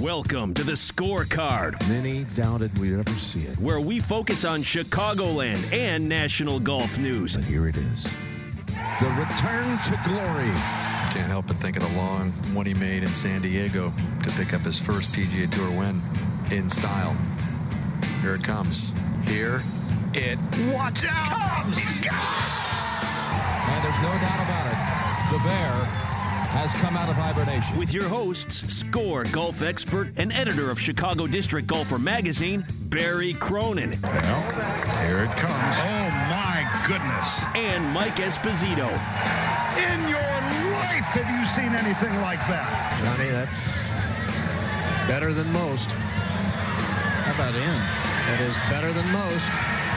Welcome to the scorecard. Many doubted we'd ever see it. Where we focus on Chicagoland and national golf news. And here it is. The return to glory. Can't help but think of the long one he made in San Diego to pick up his first PGA Tour win in style. Here it comes. Here it watch out comes. And there's no doubt about it. The bear has come out of hibernation. With your hosts, score golf expert and editor of Chicago District Golfer Magazine, Barry Cronin. Well, here it comes. Oh, my goodness. And Mike Esposito. In your life, have you seen anything like that? Johnny, that's better than most. How about in? That is better than most.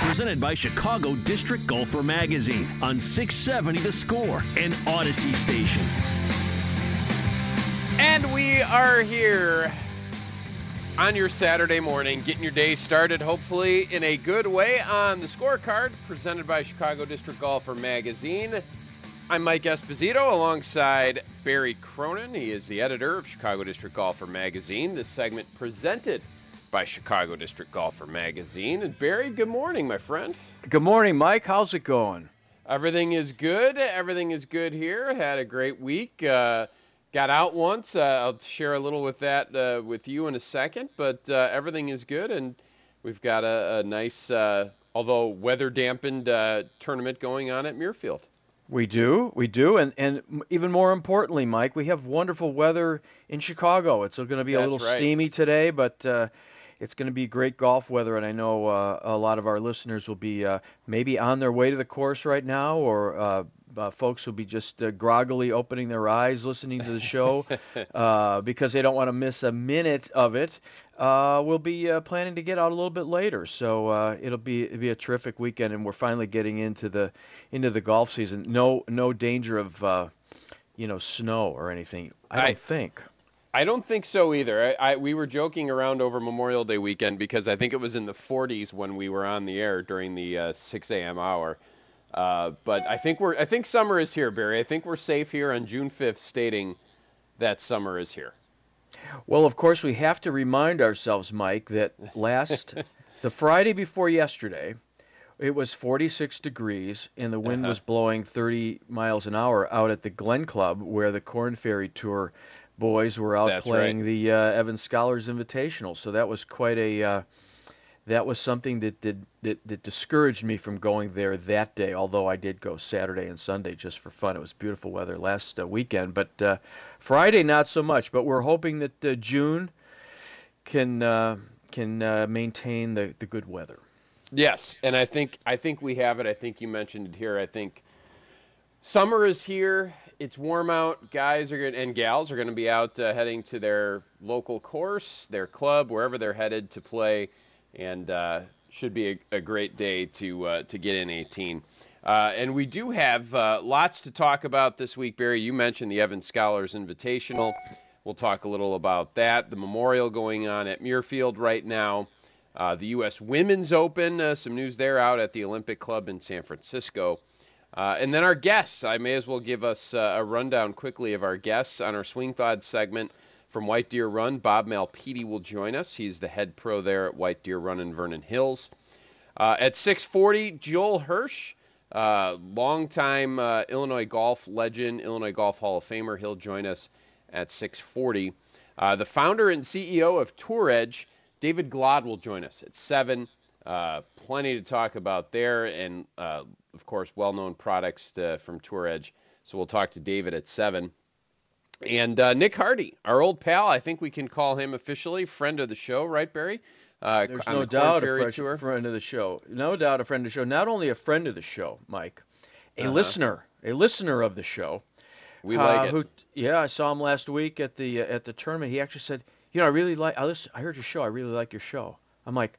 Presented by Chicago District Golfer Magazine on 670 The Score and Audacy Station. And we are here on your Saturday morning, getting your day started, hopefully in a good way on the scorecard presented by Chicago District Golfer Magazine. I'm Mike Esposito alongside Barry Cronin. He is the editor of Chicago District Golfer Magazine. This segment presented by Chicago District Golfer Magazine. And Barry, good morning, my friend. Good morning, Mike. How's it going? Everything is good. Everything is good here. Had a great week. Uh, got out once. Uh, I'll share a little with that uh, with you in a second, but uh, everything is good, and we've got a, a nice, uh, although weather dampened uh, tournament going on at Muirfield. We do, we do, and and even more importantly, Mike, we have wonderful weather in Chicago. It's going to be a little right. steamy today, but uh, it's going to be great golf weather, and I know uh, a lot of our listeners will be uh, maybe on their way to the course right now, or uh, uh, folks will be just uh, groggily opening their eyes listening to the show uh, because they don't want to miss a minute of it. Uh, we'll be uh, planning to get out a little bit later, so uh, it'll be it'll be a terrific weekend, and we're finally getting into the into the golf season. No no danger of uh, you know snow or anything. I don't I- think. I don't think so either. I, I we were joking around over Memorial Day weekend because I think it was in the 40s when we were on the air during the uh, 6 a.m. hour. Uh, but I think we're I think summer is here, Barry. I think we're safe here on June 5th, stating that summer is here. Well, of course, we have to remind ourselves, Mike, that last the Friday before yesterday, it was 46 degrees and the wind Uh-huh. was blowing 30 miles an hour out at the Glen Club, where the Korn Ferry Tour boys were out That's playing right. the uh, Evans Scholars Invitational. So that was quite a uh, that was something that did that, that discouraged me from going there that day. Although I did go Saturday and Sunday just for fun. It was beautiful weather last uh, weekend, but uh, Friday not so much. But we're hoping that uh, June can uh, can uh, maintain the, the good weather. Yes, and I think I think we have it. I think you mentioned it here. I think summer is here. It's warm out. Guys are going and gals are going to be out uh, heading to their local course, their club, wherever they're headed to play, and uh, should be a, a great day to uh, to get in 18. Uh, and we do have uh, lots to talk about this week, Barry. You mentioned the Evans Scholars Invitational. We'll talk a little about that. The memorial going on at Muirfield right now. Uh, the U.S. Women's Open, some news there out at the Olympic Club in San Francisco. Uh, and then our guests. I may as well give us uh, a rundown quickly of our guests on our Swing Thoughts segment from White Deer Run. Bob Malpede will join us. He's the head pro there at White Deer Run in Vernon Hills. Uh, at 6:40, Joel Hirsch, uh, longtime uh, Illinois golf legend, Illinois Golf Hall of Famer. He'll join us at 6:40. Uh, the founder and CEO of Tour Edge, David Glod, will join us at 7. Uh, plenty to talk about there, and uh, of course, well-known products to, from Tour Edge. So we'll talk to David at 7. And uh, Nick Hardy, our old pal, I think we can call him officially friend of the show, right, Barry? Uh, There's no the doubt a fresh, friend of the show. No doubt a friend of the show. Not only a friend of the show, Mike, a Uh-huh. listener, a listener of the show. We like it. Who, yeah, I saw him last week at the uh, at the tournament. He actually said, "You know, I really like. I listen, I heard your show. I really like your show." I'm like,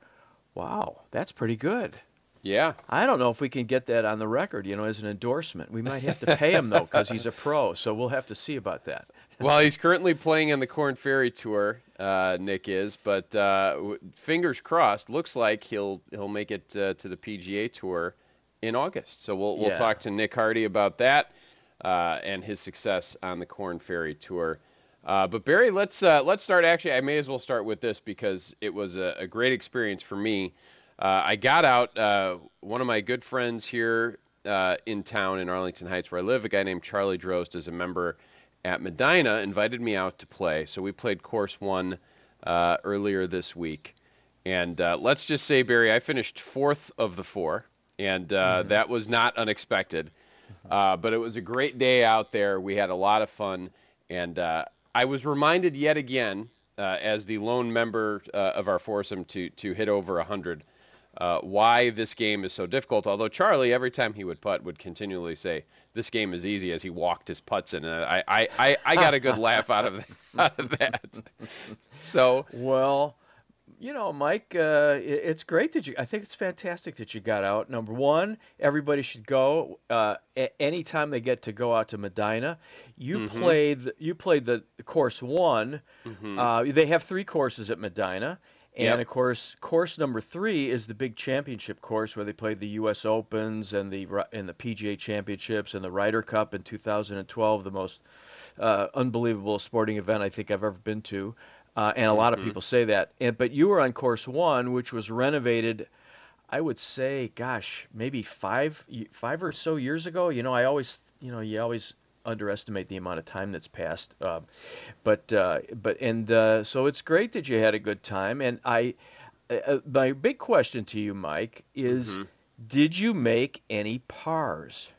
"Wow, that's pretty good." Yeah. I don't know if we can get that on the record, you know, as an endorsement. We might have to pay him though, because he's a pro. So we'll have to see about that. well, he's currently playing on the Korn Ferry Tour. Uh, Nick is, but uh, fingers crossed. Looks like he'll he'll make it uh, to the PGA Tour in August. So we'll we'll Yeah. talk to Nick Hardy about that uh, and his success on the Korn Ferry Tour. Uh, but Barry, let's uh, let's start. Actually, I may as well start with this because it was a, a great experience for me. Uh, I got out. Uh, one of my good friends here uh, in town in Arlington Heights, where I live, a guy named Charlie Drost, is a member at Medina, invited me out to play. So we played course one uh, earlier this week, and uh, let's just say, Barry, I finished fourth of the four, and uh, that was not unexpected. Uh, but it was a great day out there. We had a lot of fun, and uh, I was reminded yet again, uh, as the lone member uh, of our foursome to to hit over 100, uh, why this game is so difficult. Although Charlie, every time he would putt, would continually say, "This game is easy," as he walked his putts in, and I I, I, I got a good laugh out of out of that. So Well, you know, Mike, uh, it's great that you. I think it's fantastic that you got out. Number one, everybody should go. Uh, anytime they get to go out to Medina, you Mhm. played. You played the course one. Mhm. Uh, they have three courses at Medina. And Yep. of course, course number three is the big championship course where they played the U.S. Opens and the and the PGA Championships and the Ryder Cup in 2012, the most uh, unbelievable sporting event I think I've ever been to. Uh, and a lot of Mhm. people say that. And, but you were on course one, which was renovated. I would say, gosh, maybe five five or so years ago. You know, I always, you know, you always underestimate the amount of time that's passed. Uh, but uh, but and uh, so it's great that you had a good time. And I, uh, uh, my big question to you, Mike, is, Mhm. did you make any pars?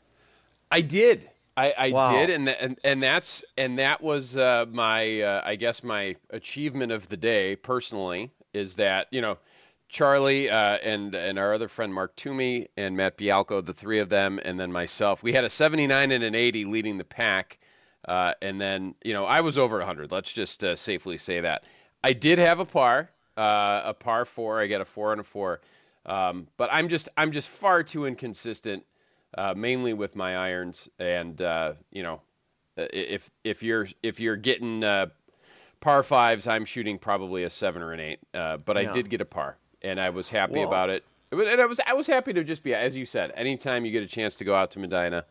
I did. I, I Wow. did, and, tha- and and that's and that was uh, my uh, I guess my achievement of the day personally is that you know Charlie uh, and and our other friend Mark Toomey and Matt Bialco, the three of them, and then myself, we had a 79 and an 80 leading the pack, uh, and then you know I was over 100. Let's just uh, safely say that I did have a par, uh, a par four. I got a four and a four, um, but I'm just I'm just far too inconsistent uh, mainly with my irons. And uh, you know, if if you're if you're getting uh, par fives, I'm shooting probably a seven or an eight. Uh, but I did get a par, and I was happy Well- about it. It And I was I was happy to just be as you said. Anytime you get a chance to go out to Medina,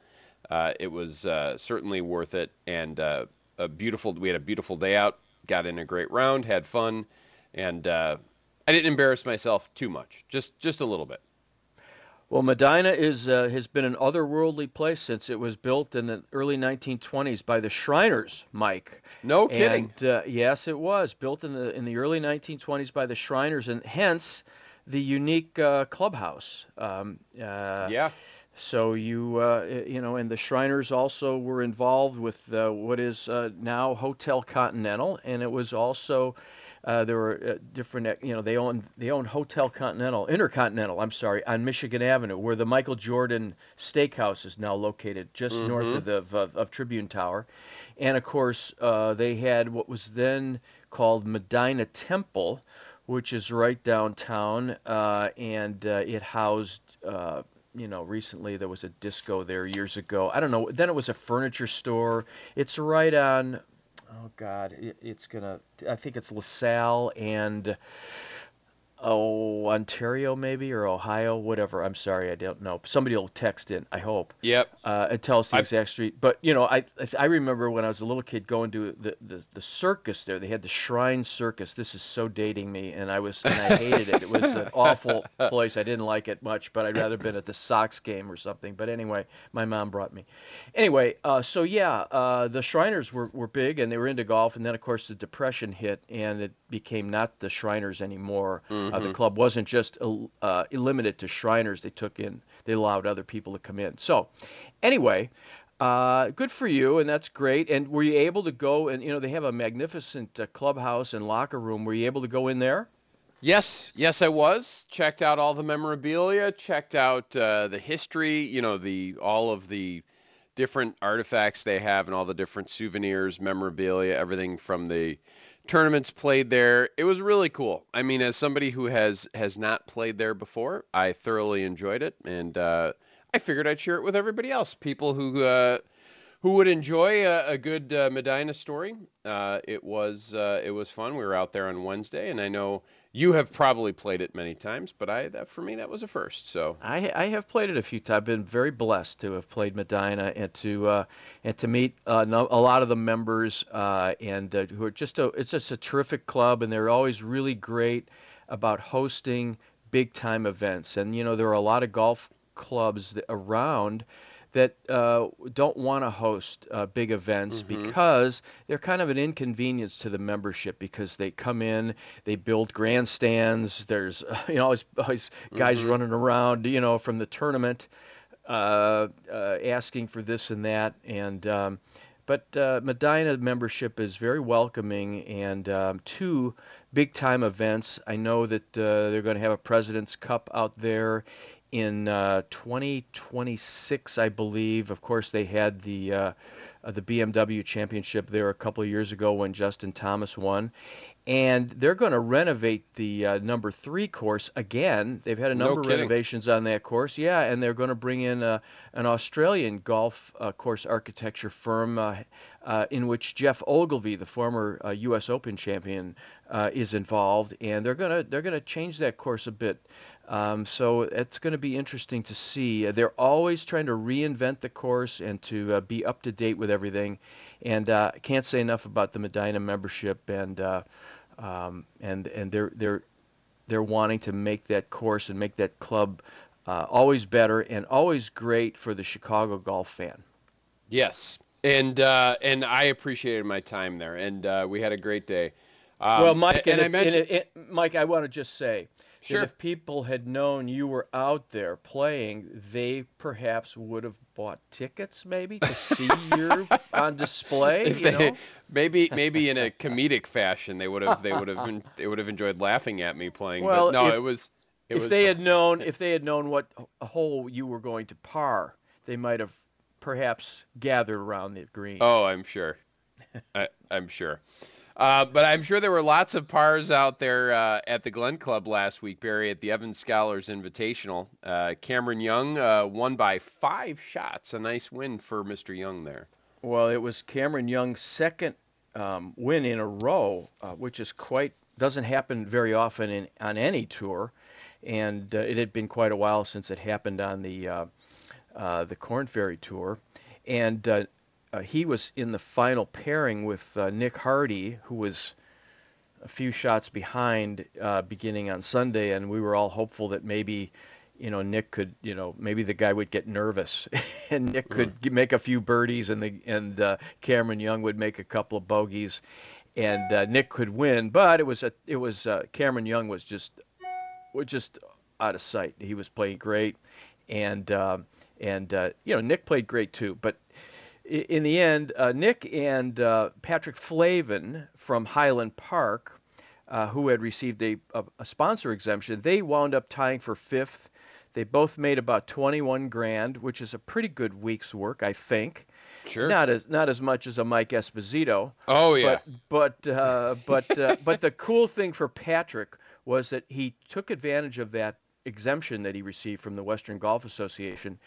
uh, it was uh, certainly worth it. And uh, a beautiful we had a beautiful day out. Got in a great round, had fun, and uh, I didn't embarrass myself too much. Just just a little bit. Well, Medina is uh, has been an otherworldly place since it was built in the early 1920s by the Shriners, Mike. No kidding. And uh, yes, it was built in the in the early 1920s by the Shriners, and hence the unique uh, clubhouse. Um, uh, yeah. So you uh, you know, and the Shriners also were involved with uh, what is uh, now Hotel Continental, and it was also uh, there were uh, different uh, you know they owned they owned Hotel Continental Intercontinental I'm sorry on Michigan Avenue where the Michael Jordan Steakhouse is now located just north Mhm. of the of, of Tribune Tower, and of course uh, they had what was then called Medina Temple, which is right downtown, uh, and uh, it housed. Uh, you know, recently there was a disco there years ago. I don't know. Then it was a furniture store. It's right on. Oh God, it, it's gonna. I think it's LaSalle and oh Ontario maybe or Ohio, whatever. I'm sorry, I don't know. Somebody will text in. I hope. Yep. Uh, and tell us the exact street. But you know, I I remember when I was a little kid going to the, the, the circus there. They had the Shrine Circus. This is so dating me, and I was and I hated it. It was an awful place. I didn't like it much, but I'd rather been at the Sox game or something. But anyway, my mom brought me. Anyway, uh, so yeah, uh, the Shriners were, were big and they were into golf, and then of course the Depression hit, and it became not the Shriners anymore. Uh, the Mhm. club wasn't just uh, limited to Shriners. They took in, they allowed other people to come in. So, anyway, uh, good for you, and that's great. And were you able to go and you know they have a magnificent uh, clubhouse and locker room? Were you able to go in there? Yes, yes, I was. Checked out all the memorabilia. Checked out uh, the history. You know, the all of the different artifacts they have and all the different souvenirs, memorabilia, everything from the tournaments played there. It was really cool. I mean, as somebody who has has not played there before, I thoroughly enjoyed it, and uh, I figured I'd share it with everybody else. People who uh, who would enjoy a, a good uh, Medina story. Uh, it was uh, it was fun. We were out there on Wednesday, and I know you have probably played it many times, but I that for me that was a first. So I, I have played it a few times. I've been very blessed to have played Medina and to uh, and to meet uh, a lot of the members uh, and who are just a it's just a terrific club, and they're always really great about hosting big time events. And you know there are a lot of golf clubs around that uh, don't want to host uh, big events mm-hmm. because they're kind of an inconvenience to the membership because they come in, they build grandstands. There's you know always, always guys mm-hmm. running around you know from the tournament uh, uh asking for this and that and. Um, but uh, Medina membership is very welcoming, and um, two big time events. I know that uh, they're going to have a President's Cup out there in uh, 2026, I believe. Of course, they had the uh, uh, the BMW Championship there a couple of years ago when Justin Thomas won, and they're going to renovate the uh, number three course again. They've had a number no of renovations on that course, yeah, and they're going to bring in a, an Australian golf uh, course architecture firm uh, in which Geoff Ogilvy, the former U.S. Open champion, is involved, and they're going to they're going to change that course a bit. Um, so it's going to be interesting to see. They're always trying to reinvent the course and to uh, be up to date with everything. And uh, I can't say enough about the Medina membership and uh, um, and and they're they're they're wanting to make that course and make that club uh, always better and always great for the Chicago golf fan. Yes, and uh, and I appreciated my time there, and uh, we had a great day. Um, well, Mike, and, and, and I mentioned, Mike, I want to just say Sure. If people had known you were out there playing, they perhaps would have bought tickets, maybe to see you on display. You they, know? maybe, maybe in a comedic fashion, they would have, they would have, they would have enjoyed laughing at me playing. Well, but no, if, it was. It if was they had known, if they had known what hole you were going to par, they might have perhaps gathered around the green. Oh, I'm sure. I, I'm sure. Uh, but I'm sure there were lots of pars out there uh, at the Glen Club last week, Barry, at the Evans Scholars Invitational. Uh, Cameron Young uh, won by five shots. A nice win for Mr. Young there. Well, it was Cameron Young's second um, win in a row, uh, which is quite doesn't happen very often in, on any tour, and it had been quite a while since it happened on the the Korn Ferry Tour, and uh, he was in the final pairing with uh, Nick Hardy, who was a few shots behind uh, beginning on Sunday, and we were all hopeful that maybe, you know, Nick could, you know, maybe the guy would get nervous, and Nick could mm. make a few birdies, and the and uh, Cameron Young would make a couple of bogeys, and uh, Nick could win. But it was a it was uh, Cameron Young was just was just out of sight. He was playing great, and um, and you know Nick played great too, but in the end, uh, Nick and uh, Patrick Flavin from Highland Park, uh, who had received a, a, a, sponsor exemption, they wound up tying for fifth. They both made about 21 grand, which is a pretty good week's work, I think. Sure. Not as not as much as a Mike Esposito. Oh yeah. But but uh, but uh, but the cool thing for Patrick was that he took advantage of that exemption that he received from the Western Golf Association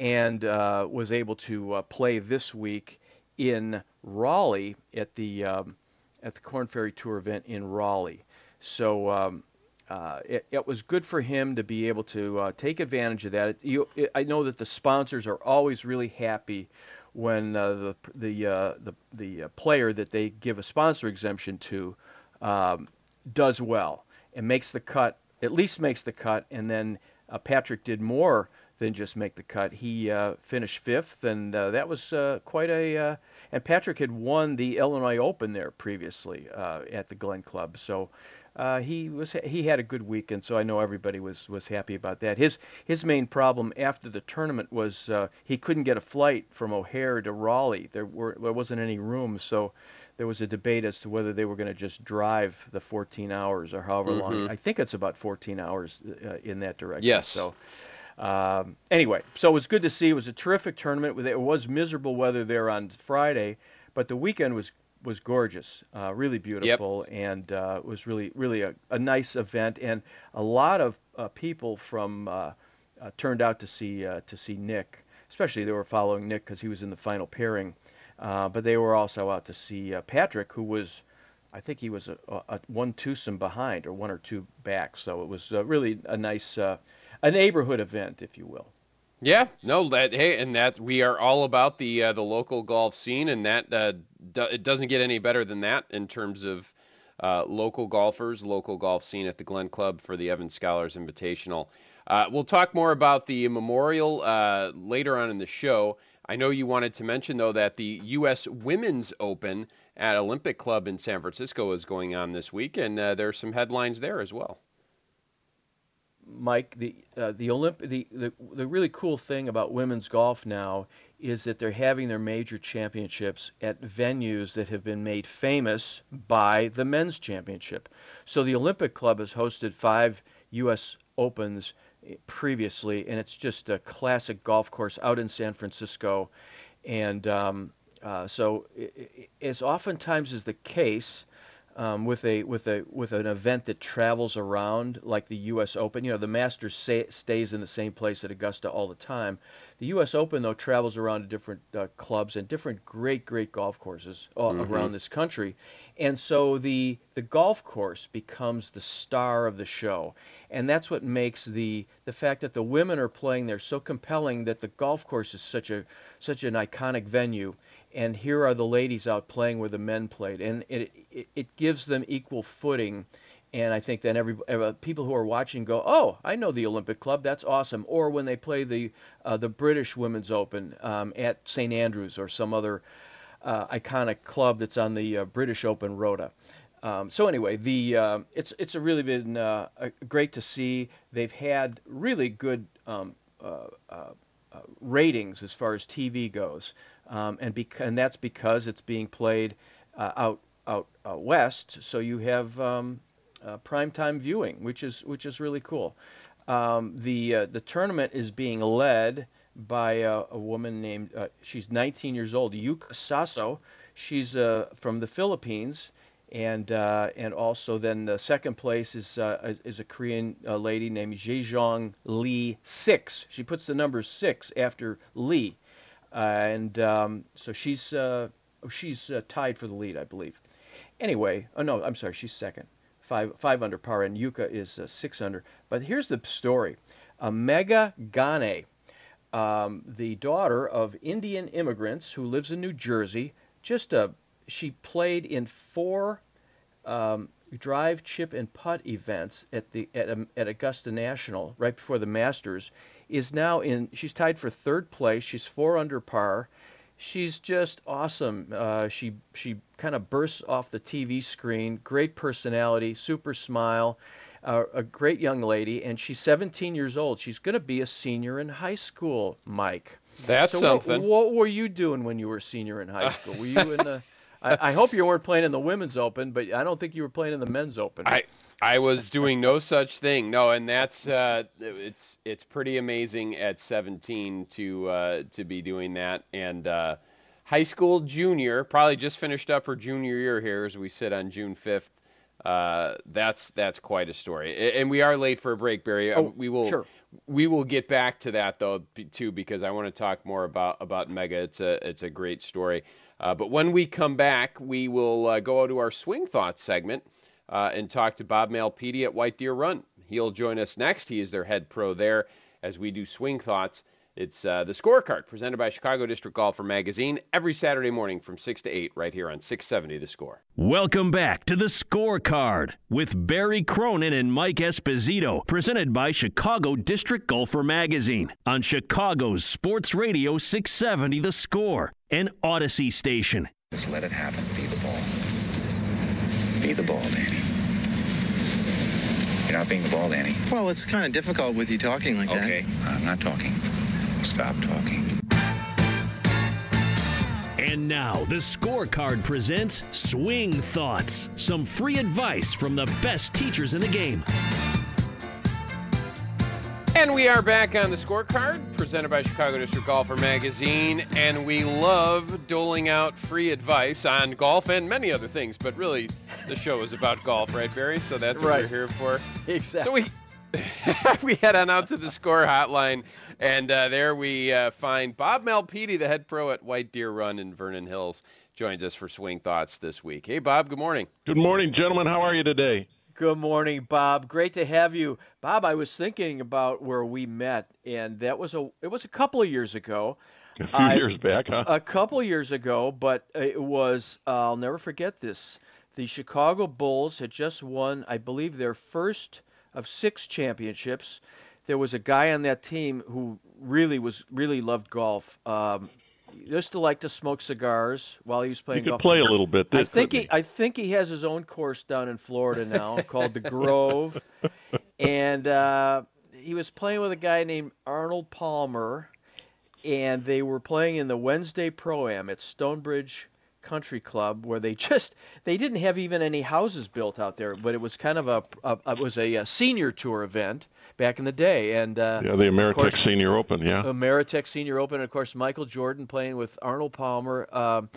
and uh, was able to uh, play this week in Raleigh at the um, at the Korn Ferry Tour event in Raleigh. So um, uh, it, it, was good for him to be able to uh, take advantage of that. It, you, it, I know that the sponsors are always really happy when uh, the the uh, the, the player that they give a sponsor exemption to um, does well and makes the cut, at least makes the cut, and then Patrick did more than just make the cut. He uh, finished fifth, and uh, that was uh, quite a. Uh, and Patrick had won the Illinois Open there previously uh, at the Glen Club, so uh, he was he had a good week, and so I know everybody was was happy about that. His his main problem after the tournament was he couldn't get a flight from O'Hare to Raleigh. There were there wasn't any room, so. There was a debate as to whether they were going to just drive the 14 hours or however mm-hmm. long. I think it's about 14 hours in that direction. Yes. So, Um, anyway, so it was good to see. It was a terrific tournament. It was miserable weather there on Friday, but the weekend was was gorgeous, uh, really beautiful, yep. and uh, was really really a, a, nice event. And a lot of uh, people from uh, uh, turned out to see uh, to see Nick, especially they were following Nick because he was in the final pairing. but they were also out to see Patrick, who was I think he was a, a, one twosome behind or one or two back. So it was really a nice a neighborhood event, if you will. Yeah, no, that hey, and that we are all about the uh, the local golf scene, and that uh, do, it doesn't get any better than that in terms of uh, local golfers, local golf scene at the Glen Club for the Evans Scholars Invitational. Uh, we'll talk more about the memorial uh, later on in the show. I know you wanted to mention though that the U.S. Women's Open at Olympic Club in San Francisco is going on this week, and uh, there's some headlines there as well. Mike, the uh, the Olymp the, the the really cool thing about women's golf now is that they're having their major championships at venues that have been made famous by the men's championship. So the Olympic Club has hosted five U.S. Opens eh, previously, and it's just a classic golf course out in San Francisco. And um, uh, so, as oftentimes is the case, um, with a with a with an event that travels around like the U.S. Open. You know, the Masters say, stays in the same place at Augusta all the time. The U.S. Open though travels around to different uh, clubs and different great great golf courses all mm-hmm. around this country, and so the the golf course becomes the star of the show, and that's what makes the the fact that the women are playing there so compelling that the golf course is such a such an iconic venue and here are the ladies out playing where the men played, and it it, it gives them equal footing. And I think then every uh, people who are watching go, oh, I know the Olympic Club, that's awesome. Or when they play the uh, the British Women's Open um, at St Andrews or some other uh, iconic club that's on the uh, British Open Rota. Um, so anyway, the uh, it's it's a really been uh, great to see. They've had really good um, uh, uh, ratings as far as TV goes um, and bec- and that's because it's being played uh, out out uh, west. So you have um, uh, primetime viewing, which is which is really cool. Um, the uh, the tournament is being led by a, a woman named uh, she's 19 years old, Yuka Saso. She's uh, from the Philippines, and and also then the second place is is a Korean lady named Jeongeun Lee six. She puts the number six after Lee, and um, so she's uh, she's uh, tied for the lead, I believe. Anyway, oh no, I'm sorry, she's second, five five under par, and Yuka is uh, six under. But here's the story: Megha Ganne, um, the daughter of Indian immigrants who lives in New Jersey, just a she played in four um, drive, chip, and putt events at the at, um, at Augusta National right before the Masters is now in. She's tied for third place. She's four under par. She's just awesome. Uh, she she kind of bursts off the TV screen. Great personality, super smile, uh, a great young lady, and she's 17 years old. She's going to be a senior in high school, Mike. That's so something. What, what, were you doing when you were a senior in high school? Were you in the? I, I hope you weren't playing in the women's open, but I don't think you were playing in the men's open. I I was doing no such thing. No, and that's uh, it's it's pretty amazing at 17 to uh, to be doing that. And uh, high school junior, probably just finished up her junior year here as we sit on June 5th. Uh, that's that's quite a story. And we are late for a break, Barry. Oh, we will sure. we will get back to that though too because I want to talk more about about Megha. It's a it's a great story. Uh, but when we come back, we will uh, go to our swing thoughts segment uh, and talk to Bob Malpede at White Deer Run. He'll join us next. He is their head pro there as we do swing thoughts. It's uh, the scorecard presented by Chicago District Golfer Magazine every Saturday morning from 6 to 8 right here on 670 The Score. Welcome back to the scorecard with Barry Cronin and Mike Esposito, presented by Chicago District Golfer Magazine on Chicago's Sports Radio 670 The Score, and Audacy station. Just let it happen. Be the ball. Be the ball, Danny. You're not being the ball, Danny. Well, it's kind of difficult with you talking like that. Okay, I'm not talking. Stop talking. And now, the scorecard presents Swing Thoughts some free advice from the best teachers in the game. And we are back on the scorecard, presented by Chicago District Golfer Magazine. And we love doling out free advice on golf and many other things. But really, the show is about golf, right, Barry? So that's what Right. we're here for. Exactly. So we we head on out to the score hotline, and uh, there we uh, find Bob Malpede, the head pro at White Deer Run in Vernon Hills, joins us for Swing Thoughts this week. Hey, Bob. Good morning. Good morning, gentlemen. How are you today? Good morning, Bob. Great to have you, Bob. I was thinking about where we met, and that was a it was a couple of years ago. A few I- years back, huh? A couple years ago, but it was I'll never forget this. The Chicago Bulls had just won, I believe, their first of six championships. There was a guy on that team who really was really loved golf. Um, used to like to smoke cigars while he was he playing could golf. play a little bit. I think he? he, I think he has his own course down in Florida now called the Grove, and uh, he was playing with a guy named Arnold Palmer, and they were playing in the Wednesday Pro Am at Stonebridge Country Club, where they just they didn't have even any houses built out there, but it was kind of a, a it was a, uh senior tour event back in the day, and uh, yeah, the Ameritech course- Senior Open. Yeah. Ameritech Senior Open, and of course Michael Jordan playing with Arnold Palmer. Um,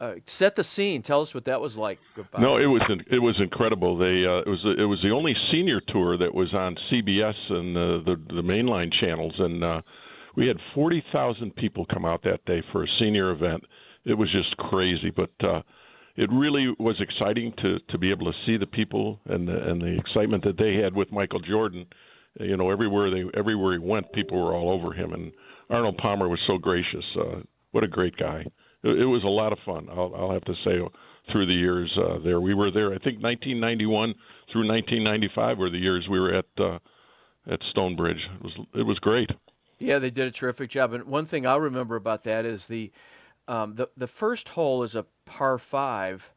uh, set the scene. Tell us what that was like. Bob. No, it was it was incredible. They uh, it was it was the only senior tour that was on CBS and uh, the the mainline channels, and uh, we had forty thousand people come out that day for a senior event. It was just crazy, but uh, it really was exciting to to be able to see the people and the, and the excitement that they had with Michael Jordan. You know, everywhere they everywhere he went, people were all over him, and Arnold Palmer was so gracious. Uh, what a great guy! It, it was a lot of fun. I'll, I'll have to say, through the years uh, there, we were there. I think 1991 through 1995 were the years we were at uh, at Stonebridge. It was it was great. Yeah, they did a terrific job. And one thing I'll remember about that is the um, the the first hole is a par five.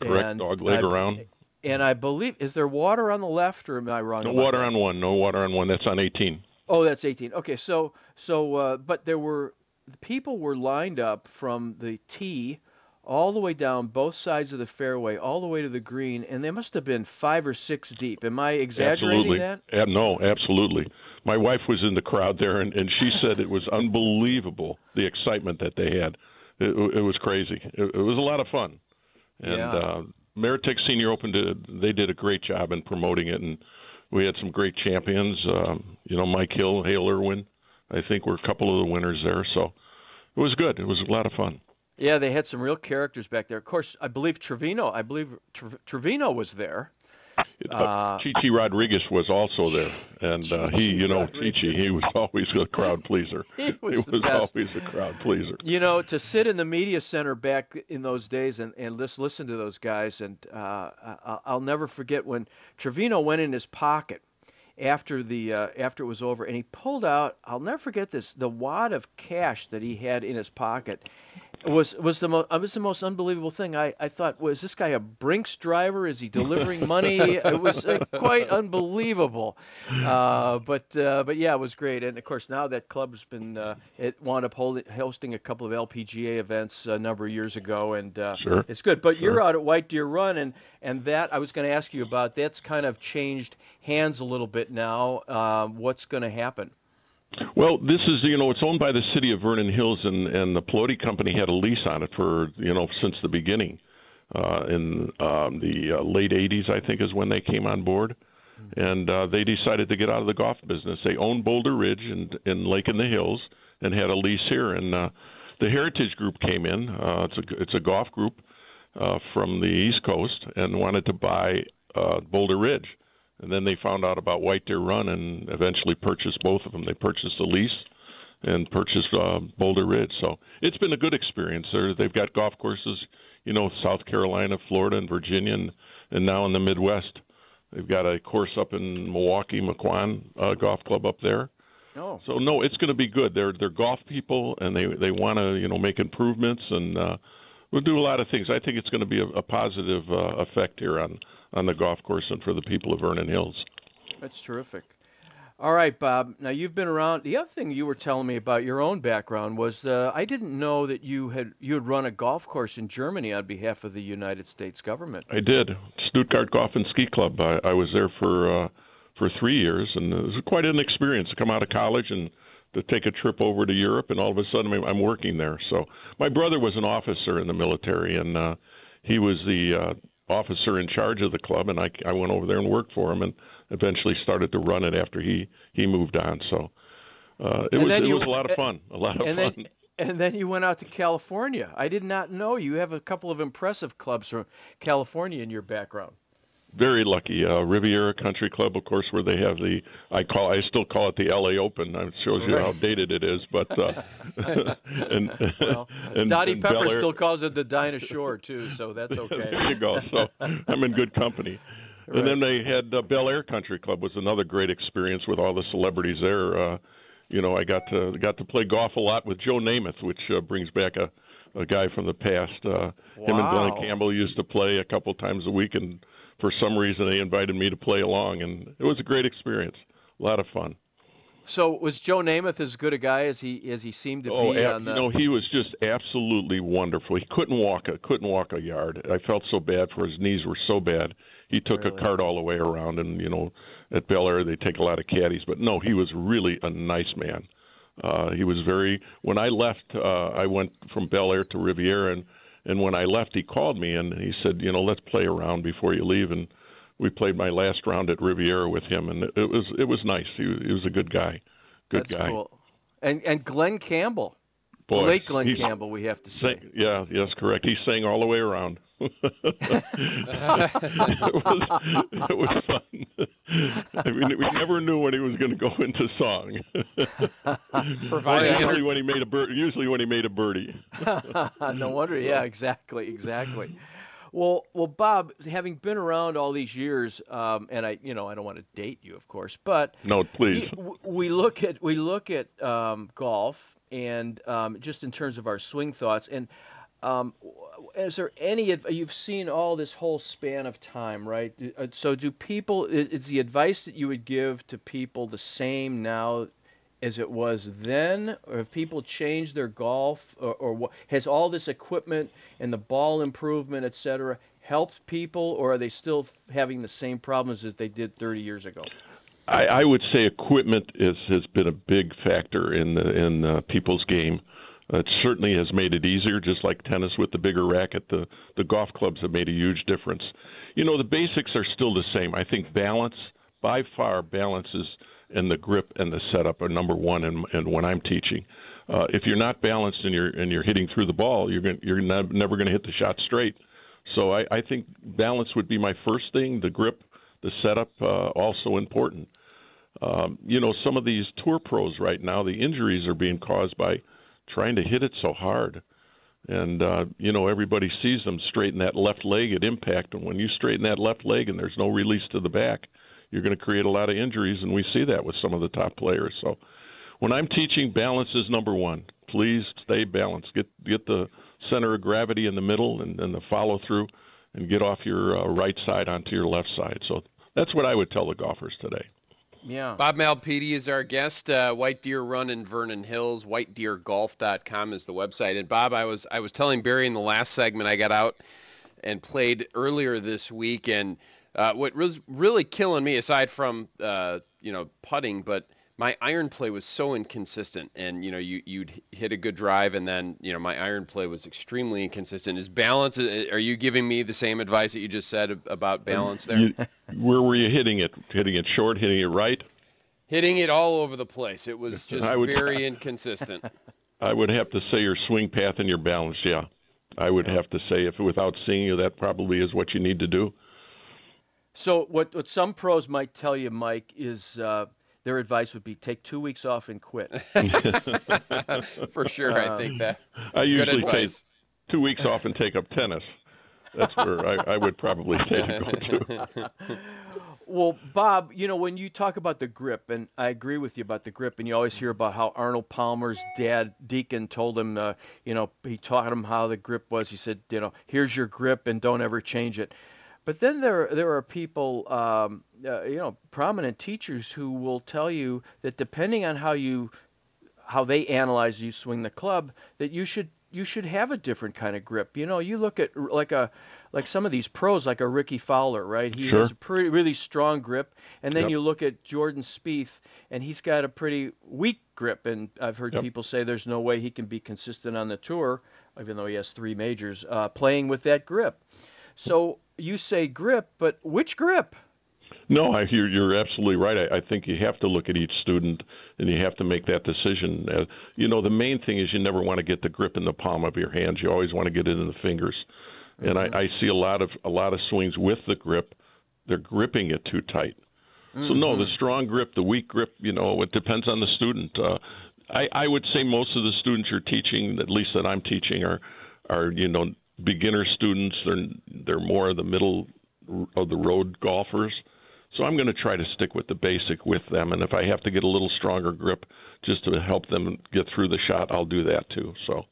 Correct. And Dog leg I- around. And I believe is there water on the left or am I wrong? No water that? on one. No water on one. That's on 18. Oh, that's 18. Okay, so so uh, but there were the people were lined up from the tee all the way down both sides of the fairway, all the way to the green, and they must have been five or six deep. Am I exaggerating absolutely. that? Ab- no, absolutely. My wife was in the crowd there, and, and she said it was unbelievable the excitement that they had. It, it was crazy. It, it was a lot of fun. And Yeah. uh, Ameritech Senior Open did they did a great job in promoting it, and we had some great champions. Um, you know, Mike Hill, Hale Irwin, I think were a couple of the winners there. So it was good. It was a lot of fun. Yeah, they had some real characters back there. Of course, I believe Trevino. I believe Tre- Trevino was there. Uh, Chichi Rodriguez was also there, and uh, he, you know, Chichi, he was always a crowd pleaser. He was the was always a crowd pleaser. You know, to sit in the media center back in those days and, and listen, listen to those guys, and uh, I'll never forget when Trevino went in his pocket after the uh, after it was over, and he pulled out. I'll never forget this. The wad of cash that he had in his pocket was was the most was the most unbelievable thing. I, I thought, was this guy a Brinks driver? Is he delivering money? it was uh, quite unbelievable. Uh, but uh, but yeah, it was great. And of course, now that club's been uh, it wound up holding, hosting a couple of LPGA events a number of years ago, and uh, Sure. it's good. But you're out at White Deer Run, and and that I was going to ask you about. That's kind of changed hands a little bit now. Um, what's going to happen? Well, this is you know it's owned by the city of Vernon Hills, and and the Pelote Company had a lease on it for you know since the beginning. Uh, in um, the uh, late '80s, I think, is when they came on board, and uh, they decided to get out of the golf business. They own Boulder Ridge and in Lake in the Hills, and had a lease here. And uh, the Heritage Group came in. Uh, it's a it's a golf group uh, from the East Coast, and wanted to buy uh, Boulder Ridge. And then they found out about White Deer Run and eventually purchased both of them. They purchased the lease and purchased uh, Boulder Ridge. So it's been a good experience. They're, they've got golf courses, you know, South Carolina, Florida, and Virginia, and, and now in the Midwest. They've got a course up in Milwaukee, McQuan uh, Golf Club up there. Oh. So no, it's going to be good. They're they're golf people, and they they want to you know make improvements, and uh, we'll do a lot of things. I think it's going to be a, a positive uh, effect here on on the golf course and for the people of Vernon Hills. That's terrific. All right, Bob. Now you've been around. The other thing you were telling me about your own background was uh, I didn't know that you had you had run a golf course in Germany on behalf of the United States government. I did Stuttgart Golf and Ski Club. I, I was there for uh, for three years, and it was quite an experience to come out of college and to take a trip over to Europe, and all of a sudden I'm working there. So my brother was an officer in the military, and uh, he was the uh, officer in charge of the club, and I, I went over there and worked for him, and eventually started to run it after he he moved on. So uh, it and was it you, was a lot of fun, a lot of and fun. Then, and then you went out to California. I did not know you have a couple of impressive clubs from California in your background very lucky. Uh, Riviera Country Club, of course, where they have the I call I still call it the LA Open. It shows you how dated it is, but uh, and, well, and Dottie and Pepper still calls it the Dinah Shore too, so that's okay. there you go. So I'm in good company. Right. And then they had uh, Bel Air Country Club was another great experience with all the celebrities there. Uh, you know, I got to got to play golf a lot with Joe Namath, which uh, brings back a a guy from the past. Uh, wow. Him and Glen Campbell used to play a couple times a week, and for some reason they invited me to play along, and it was a great experience. A lot of fun. So was Joe Namath as good a guy as he as he seemed to oh, be? Oh, on the... you know, he was just absolutely wonderful. He couldn't walk a couldn't walk a yard. I felt so bad for his knees were so bad. He took really? a cart all the way around, and you know, at Bel Air they take a lot of caddies. But no, he was really a nice man. Uh, he was very. When I left, uh, I went from Bel Air to Riviera, and and when I left, he called me and he said, you know, let's play around before you leave. And we played my last round at Riviera with him, and it, was it was nice. He, he was a good guy, good That's guy. Cool. And and Glen Campbell, Boy, late Glen Campbell, we have to say. Sang, yeah, yes, correct. He sang all the way around. it, was, it was fun. I mean, we never knew when he was going to go into song. usually when he made a bird, usually when he made a birdie. no wonder. Yeah, exactly, exactly. Well, well, Bob, having been around all these years, um, and I, you know, I don't want to date you, of course, but no, please. We, we look at we look at um, golf, and um, just in terms of our swing thoughts, and um, is there any you've seen all this whole span of time, right? Uh, so, do people is the advice that you would give to people the same now as it was then, or have people changed their golf, or, or what, has all this equipment and the ball improvement, et cetera, helped people, or are they still having the same problems as they did 30 years ago? I, I would say equipment is, has been a big factor in the, in uh, people's game. It certainly has made it easier, just like tennis with the bigger racket. The the golf clubs have made a huge difference. You know, the basics are still the same. I think balance, by far, balance is and the grip and the setup are number one. And, and when I'm teaching, uh, if you're not balanced and you're and you're hitting through the ball, you're going you're not, never going to hit the shot straight. So I, I think balance would be my first thing. The grip, the setup, uh, also important. Um, you know, some of these tour pros right now, the injuries are being caused by trying to hit it so hard. And uh, you know, everybody sees them straighten that left leg at impact, and when you straighten that left leg and there's no release to the back, you're going to create a lot of injuries, and we see that with some of the top players. So, when I'm teaching, balance is number one. Please stay balanced. Get get the center of gravity in the middle, and, and the follow through, and get off your uh, right side onto your left side. So that's what I would tell the golfers today. Yeah. Bob Malpede is our guest. Uh, White Deer Run in Vernon Hills. WhiteDeerGolf.com is the website. And Bob, I was I was telling Barry in the last segment I got out and played earlier this week, and uh, what was really killing me, aside from uh, you know putting, but my iron play was so inconsistent, and you know you you'd hit a good drive, and then you know my iron play was extremely inconsistent. Is balance? Uh, are you giving me the same advice that you just said about balance there? You, where were you hitting it? Hitting it short? Hitting it right? Hitting it all over the place. It was just would, very inconsistent. I would have to say your swing path and your balance. Yeah, I would have to say if without seeing you, that probably is what you need to do. So what what some pros might tell you, Mike, is uh, their advice would be take two weeks off and quit. For sure, I think that. I usually take two weeks off and take up tennis. That's where I, I would probably say to go to. Well, Bob, you know, when you talk about the grip, and I agree with you about the grip, and you always hear about how Arnold Palmer's dad, Deacon, told him, uh, you know, he taught him how the grip was. He said, you know, here's your grip and don't ever change it. But then there there are people, um, uh, you know, prominent teachers who will tell you that depending on how you how they analyze you swing the club, that you should you should have a different kind of grip. You know, you look at like a like some of these pros, like a Rickie Fowler, right? He Sure. has a pretty really strong grip, and then Yep. you look at Jordan Spieth, and he's got a pretty weak grip. And I've heard Yep. people say there's no way he can be consistent on the tour, even though he has three majors, uh, playing with that grip. So you say grip, but which grip? No, I hear you're absolutely right. I, I think you have to look at each student and you have to make that decision. Uh, you know, the main thing is you never want to get the grip in the palm of your hands. You always want to get it in the fingers. And I, I see a lot of a lot of swings with the grip. They're gripping it too tight. So no, the strong grip, the weak grip, you know, it depends on the student. Uh, I, I would say most of the students you're teaching, at least that I'm teaching, are are you know beginner students. They're they're more of the middle of the road golfers. So I'm going to try to stick with the basic with them, and if I have to get a little stronger grip just to help them get through the shot, I'll do that too. So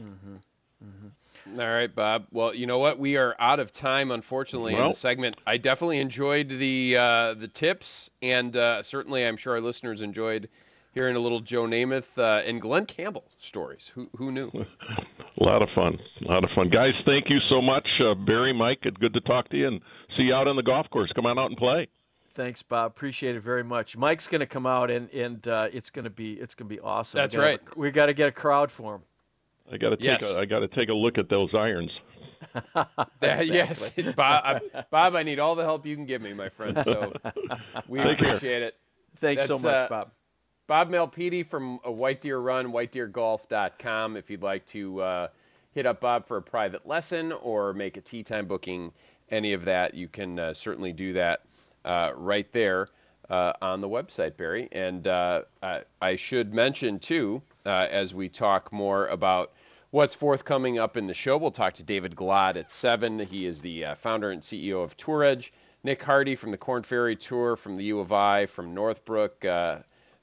Mhm. Mhm. All right, Bob. Well, you know what? We are out of time, unfortunately, in the segment. I definitely enjoyed the uh, the tips, and uh, certainly, I'm sure our listeners enjoyed hearing a little Joe Namath uh, and Glen Campbell stories. Who who knew? a lot of fun, a lot of fun, guys. Thank you so much, uh, Barry, Mike. It's good to talk to you, and see you out on the golf course. Come on out and play. Thanks, Bob. Appreciate it very much. Mike's going to come out and and uh, it's going to be it's going to be awesome. That's we gotta- right. We got to get a crowd for him. I got to take Yes. a, I got to take a look at those irons. That- yes, Bob. I, Bob, I need all the help you can give me, my friend. So we Take care. appreciate it. Thanks so much, uh, Bob. Bob Malpede from White Deer Run, whitedeergolf.com. If you'd like to uh, hit up Bob for a private lesson or make a tee time booking, any of that, you can uh, certainly do that uh, right there uh, on the website, Barry. And uh, I, I should mention, too, uh, as we talk more about what's forthcoming up in the show, we'll talk to David Glod at 7. He is the founder and CEO of Tour Edge. Nick Hardy from the Korn Ferry Tour from the U of I from Northbrook. Uh,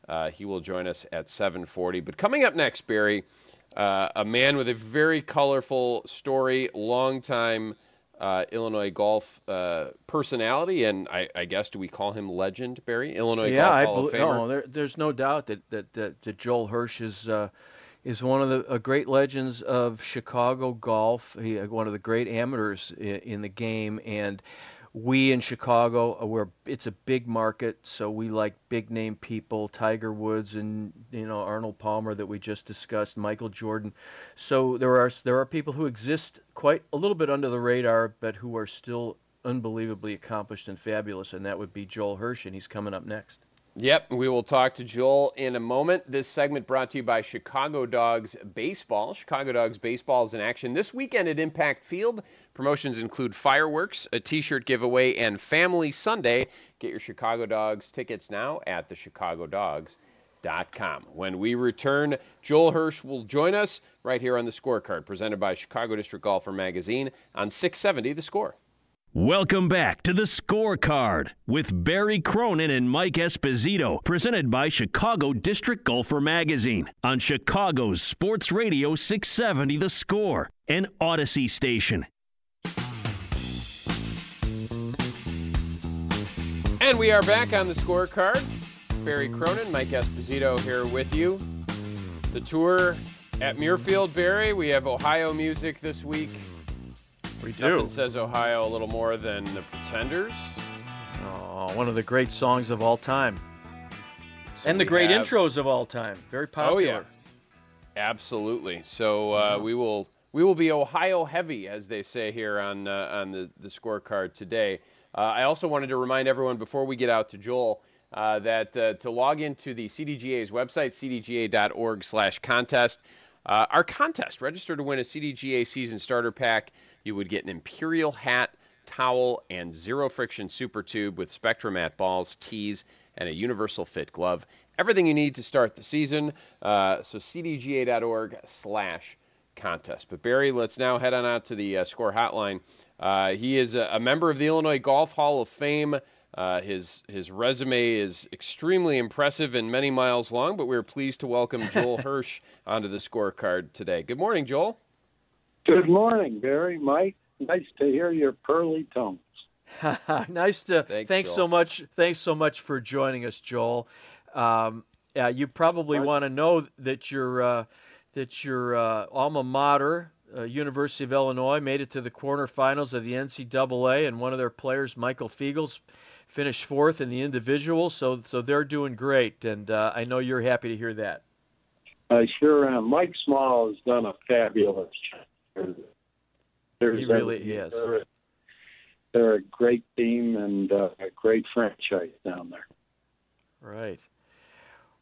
uh, he will join us at 7:40. But coming up next, Barry, uh, a man with a very colorful story, longtime uh, Illinois golf uh, personality, and I, I guess do we call him legend, Barry? Illinois yeah, Golf I Hall bel- of Famer. no, there, there's no doubt that that, that, that Joel Hirsch is uh, is one of the great legends of Chicago golf. He, uh, one of the great amateurs in, in the game, and we in Chicago, we're it's a big market, so we like big name people, Tiger Woods and you know Arnold Palmer that we just discussed, Michael Jordan. So there are there are people who exist quite a little bit under the radar, but who are still unbelievably accomplished and fabulous, and that would be Joel Hirsch, and he's coming up next. Yep, we will talk to Joel in a moment. This segment brought to you by Chicago Dogs Baseball. Chicago Dogs Baseball is in action this weekend at Impact Field. Promotions include fireworks, a t-shirt giveaway, and Family Sunday. Get your Chicago Dogs tickets now at thechicagodogs.com. When we return, Joel Hirsch will join us right here on the scorecard, presented by Chicago District Golfer Magazine on 670 The Score. Welcome back to the scorecard with Barry Cronin and Mike Esposito, presented by Chicago District Golfer Magazine on Chicago's Sports Radio 670 The Score, an Audacy station. And we are back on the scorecard. Barry Cronin, Mike Esposito here with you. The tour at Muirfield, Barry. We have Ohio music this week. We do. Nothing says Ohio a little more than the Pretenders. Oh, one of the great songs of all time. So and the great have- intros of all time. Very popular. Oh yeah, absolutely. So uh, we will we will be Ohio heavy, as they say here on uh, on the the scorecard today. Uh, I also wanted to remind everyone before we get out to Joel uh, that uh, to log into the CDGA's website, cdga.org/contest. Uh, our contest, register to win a CDGA season starter pack. You would get an Imperial hat, towel, and zero friction super tube with Spectrum at balls, tees, and a universal fit glove. Everything you need to start the season. Uh, so cdga.org slash contest. But Barry, let's now head on out to the uh, score hotline. Uh, he is a, a member of the Illinois Golf Hall of Fame. Uh, his his resume is extremely impressive and many miles long, but we're pleased to welcome Joel Hirsch onto the scorecard today. Good morning, Joel. Good morning, Barry. Mike, nice to hear your pearly tones. nice to Thanks, thanks, Joel. so much thanks so much for joining us joel um, yeah, you probably want to know that your uh, that your uh, alma mater, uh, University of Illinois, made it to the quarterfinals of the NCAA, and one of their players, Michael Feagles, finished fourth in the individual. So, so they're doing great, and uh, I know you're happy to hear that. I sure am. Mike Small has done a fabulous job. There's he really is. They're, they're, a great team and uh, a great franchise down there. Right.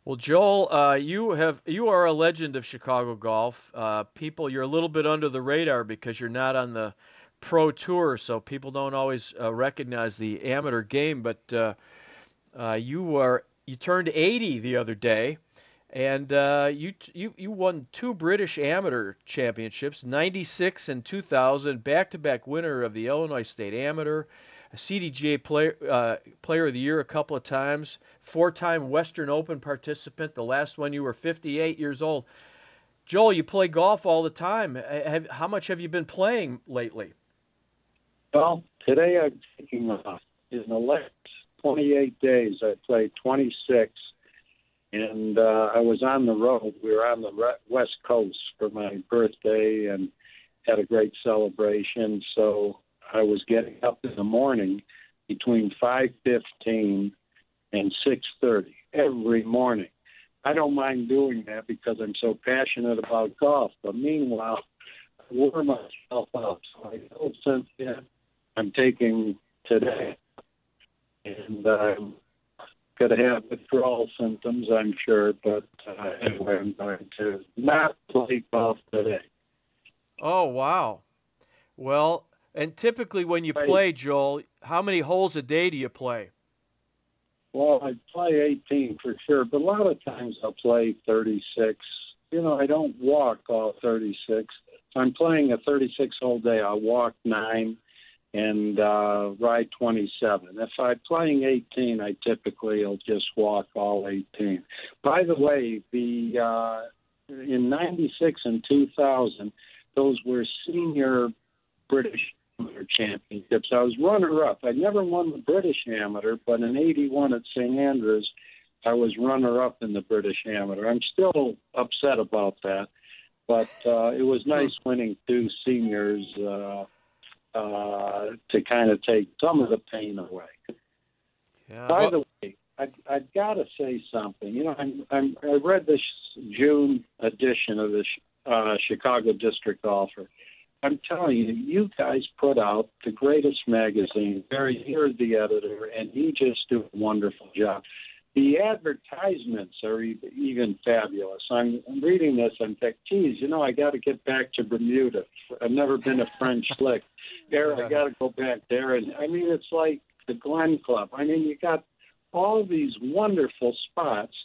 Well, Joel, uh, you have you are a legend of Chicago golf. Uh, people, you're a little bit under the radar because you're not on the pro tour, so people don't always uh, recognize the amateur game. But uh, uh, you are you turned 80 the other day, and uh, you you you won two British amateur championships, 96 and 2000, back-to-back winner of the Illinois State Amateur a CDGA player uh, player of the year a couple of times, four-time Western Open participant. The last one you were 58 years old. Joel, you play golf all the time. Have, how much have you been playing lately? Well, today I'm taking off. In the last 28 days, I played 26, and uh, I was on the road. We were on the re- West Coast for my birthday and had a great celebration. So I was getting up in the morning between 5:15 and 6:30 every morning. I don't mind doing that because I'm so passionate about golf. But meanwhile, I wore myself out. So I told Cynthia I'm taking today, and I'm going to have withdrawal symptoms, I'm sure. But uh, anyway, I'm going to not play golf today. Oh wow! Well, and typically, when you play, Joel, how many holes a day do you play? Well, I play 18 for sure, but a lot of times I'll play 36. You know, I don't walk all 36. If I'm playing a 36 hole day, I'll walk nine and uh, ride 27. If I'm playing 18, I typically will just walk all 18. By the way, the uh, in '96 and 2000, those were senior British Amateur Championships. I was runner up. I never won the British Amateur, but in 81 at St. Andrews, I was runner up in the British Amateur. I'm still upset about that, but uh, it was nice winning two seniors uh, uh, to kind of take some of the pain away. Yeah, By well, the way, I, I've got to say something. You know, I'm, I'm, I read this June edition of the uh, Chicago District Golfer I'm telling you, you guys put out the greatest magazine. Barry, you're the editor, and you just do a wonderful job. The advertisements are even fabulous. I'm, I'm reading this. I'm thinking, geez, you know, I got to get back to Bermuda. I've never been to French lick. There, I got to go back there. And I mean, it's like the Glen Club. I mean, you got all these wonderful spots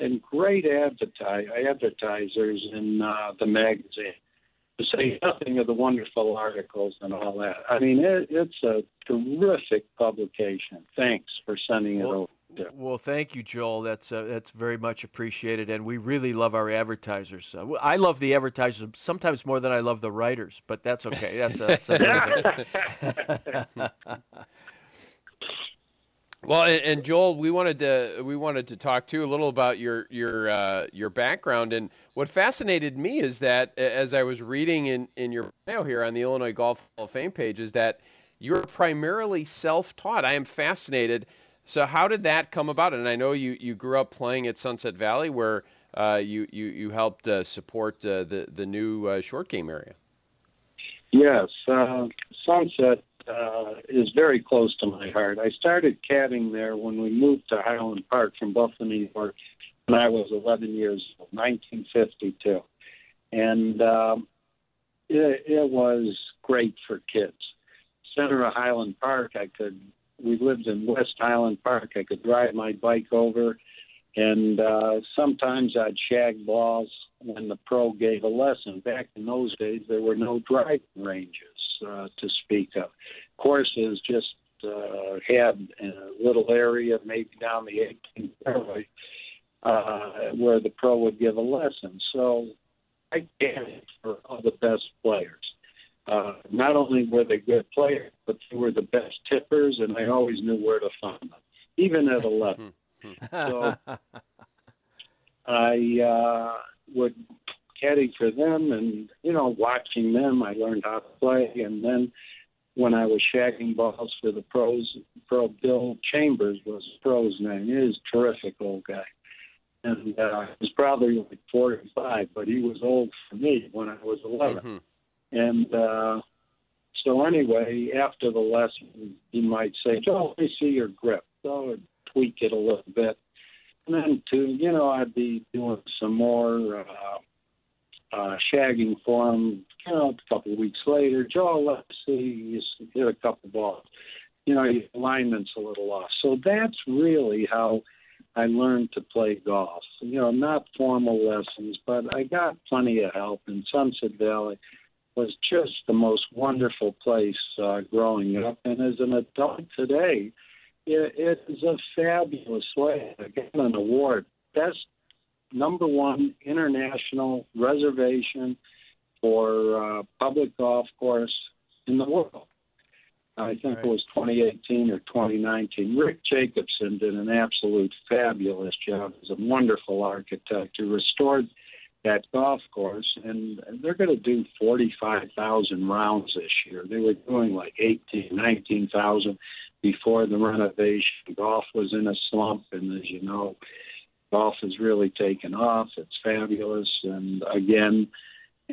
and great advertise advertisers in uh, the magazine to say nothing of the wonderful articles and all that. I mean, it, it's a terrific publication. Thanks for sending well, it over. Well, thank you, Joel. That's uh, that's very much appreciated, and we really love our advertisers. Uh, I love the advertisers sometimes more than I love the writers, but that's okay. That's, that's Well, and, Joel, we wanted to we wanted to talk too a little about your your uh, your background and what fascinated me is that as I was reading in in your bio here on the Illinois Golf Hall of Fame page is that you're primarily self-taught. I am fascinated. So how did that come about? And I know you you grew up playing at Sunset Valley where uh, you you you helped uh, support uh, the the new uh, short game area. Yes, uh, Sunset uh, is very close to my heart. I started caddying there when we moved to Highland Park from Buffalo, New York, when I was 11 years old, 1952, and um, it, it was great for kids. Center of Highland Park, I could. We lived in West Highland Park. I could drive my bike over, and uh, sometimes I'd shag balls when the pro gave a lesson. Back in those days, there were no driving ranges uh, to speak of. Courses just uh, had a little area, maybe down the 18th fairway, uh, where the pro would give a lesson. So I it for all the best players. Uh, not only were they good players, but they were the best tippers, and I always knew where to find them, even at 11. so I uh, would caddy for them, and you know, watching them, I learned how to play. And then when I was shagging balls for the pros, pro Bill Chambers was pro's name. He is a terrific old guy, and uh, he was probably like 45, but he was old for me when I was 11. Mm-hmm. And uh, so anyway, after the lesson, he might say, "Joe, let me see your grip." So I'd tweak it a little bit, and then to you know, I'd be doing some more uh, uh, shagging for him. You know, a couple of weeks later, Joe, let's see, you hit a couple balls. You know, your alignment's a little off. So that's really how I learned to play golf. You know, not formal lessons, but I got plenty of help in Sunset Valley was just the most wonderful place uh, growing up. And as an adult today, it, it is a fabulous way. I got an award, best number one international reservation for uh, public golf course in the world. I think right. it was 2018 or 2019. Rick Jacobson did an absolute fabulous job. He's a wonderful architect who restored that golf course, and they're going to do 45,000 rounds this year. They were doing like 18, 19,000 before the renovation. Golf was in a slump, and as you know, golf has really taken off. It's fabulous, and again,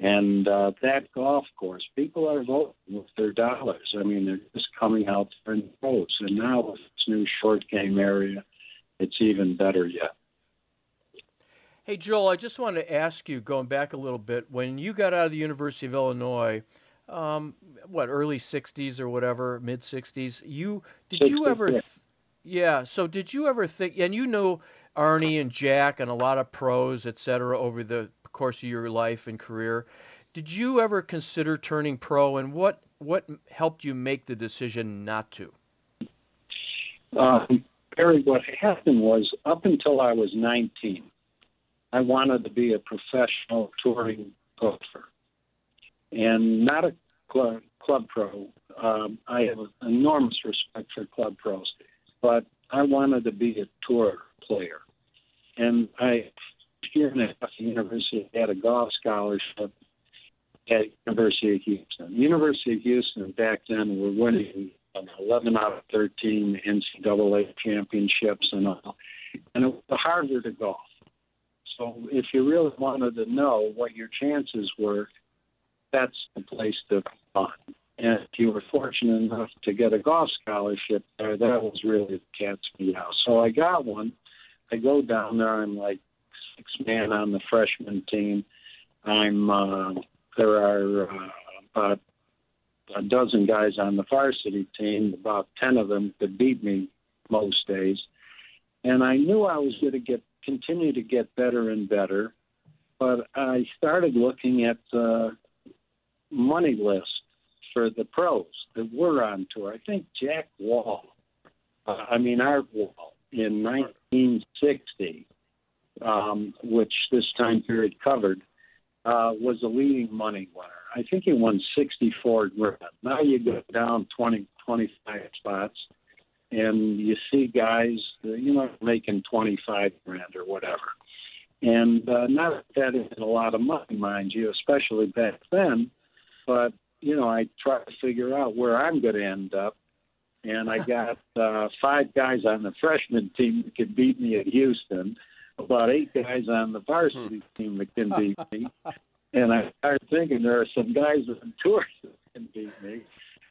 and uh, that golf course, people are voting with their dollars. I mean, they're just coming out there in votes, and now with this new short game area, it's even better yet. Hey, Joel, I just wanted to ask you, going back a little bit, when you got out of the University of Illinois, um, what early '60s or whatever, mid '60s, you did you ever? Th- yeah. So did you ever think? And you know Arnie and Jack and a lot of pros, et cetera, over the course of your life and career. Did you ever consider turning pro, and what what helped you make the decision not to? Um, Barry, what happened was up until I was 19, I wanted to be a professional touring golfer and not a club, club pro. Um, I have enormous respect for club pros, but I wanted to be a tour player. And I, half at University, had a golf scholarship at University of Houston. University of Houston back then were winning um, 11 out of 13 NCAA championships and all. And it was harder to golf. So if you really wanted to know what your chances were, that's the place to fund. And if you were fortunate enough to get a golf scholarship there, that was really the cat's meow. So I got one. I go down there. I'm like six man on the freshman team. I'm uh, there are uh, about a dozen guys on the varsity team. About ten of them could beat me most days, and I knew I was going to get continue to get better and better. But I started looking at the money list for the pros that were on tour. I think Jack Wall, uh, I mean Art Wall, in 1960, um, which this time period covered, uh, was the leading money winner. I think he won 64 grand. Now you go down 20, 25 spots and you see guys, you know, making 25 grand or whatever. And uh, not that that isn't a lot of money, mind you, especially back then. But you know, I try to figure out where I'm going to end up. And I got uh, five guys on the freshman team that could beat me at Houston, about eight guys on the varsity team that can beat me. And I started thinking there are some guys on tour that can beat me,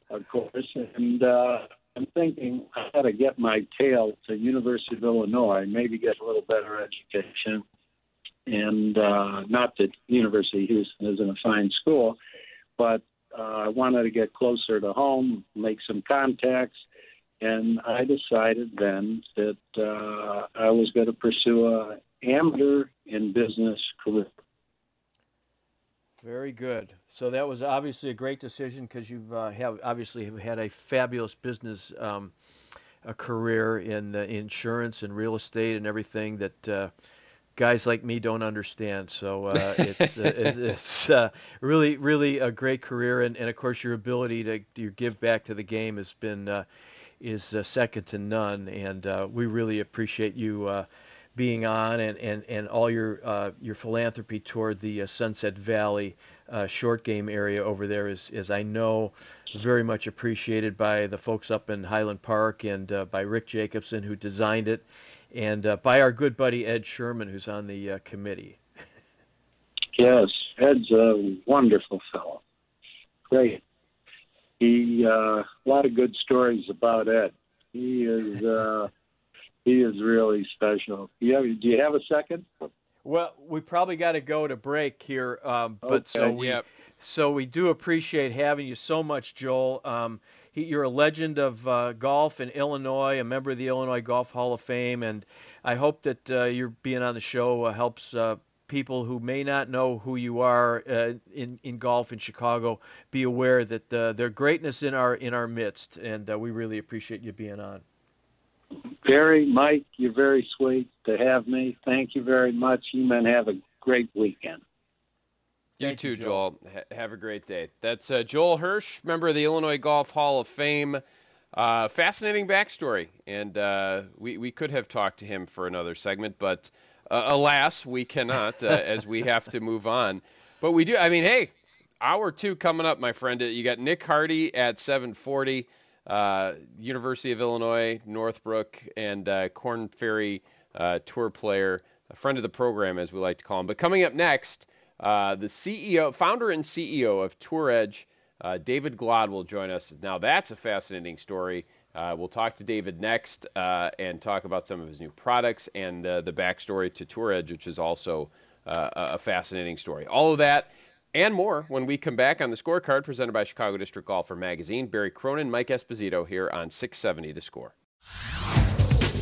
of course. And uh, I'm thinking I got to get my tail to University of Illinois, maybe get a little better education. And uh, not that University of Houston isn't a fine school, but uh, I wanted to get closer to home, make some contacts, and I decided then that uh, I was going to pursue a amateur in business career. Good. So that was obviously a great decision because you've uh, have obviously have had a fabulous business um, a career in uh, insurance and real estate and everything that uh, guys like me don't understand. So uh, it's uh, it's uh, really really a great career and, and of course your ability to, to give back to the game has been is second to none and we really appreciate you being on and, and, and all your uh, your philanthropy toward the uh, Sunset Valley uh, short game area over there is, is I know very much appreciated by the folks up in Highland Park and uh, by Rick Jacobson who designed it and uh, by our good buddy Ed Sherman who's on the uh, committee. Yes, Ed's a wonderful fellow. Great. He a lot of good stories about Ed. He is he is really special. You have, do you have a second? Well, we probably got to go to break here, um, but Okay. so we Yep. so we do appreciate having you so much, Joel. Um, he, you're a legend of uh, golf in Illinois, a member of the Illinois Golf Hall of Fame, and I hope that uh, your being on the show uh, helps uh, people who may not know who you are uh, in in golf in Chicago be aware that uh, there's greatness in our in our midst, and uh, we really appreciate you being on. Very, Mike, you're very sweet to have me. Thank you very much. You men have a great weekend. You Thank too, you, Joel. Ha- have a great day. That's uh, Joel Hirsch, member of the Illinois Golf Hall of Fame. Uh, fascinating backstory, and uh, we we could have talked to him for another segment, but uh, alas, we cannot, uh, as we have to move on. But we do. I mean, hey, hour two coming up, my friend. You got Nick Hardy at 7:40, uh, University of Illinois, Northbrook, and uh, Korn Ferry uh, tour player, a friend of the program, as we like to call him. But coming up next, uh, the CEO, founder and CEO of Tour Edge, uh, David Glod will join us. Now that's a fascinating story. Uh, we'll talk to David next and talk about some of his new products and the backstory to Tour Edge, which is also a fascinating story. All of that and more when we come back on the scorecard presented by Chicago District Golfer Magazine. Barry Cronin, Mike Esposito here on 670 The Score.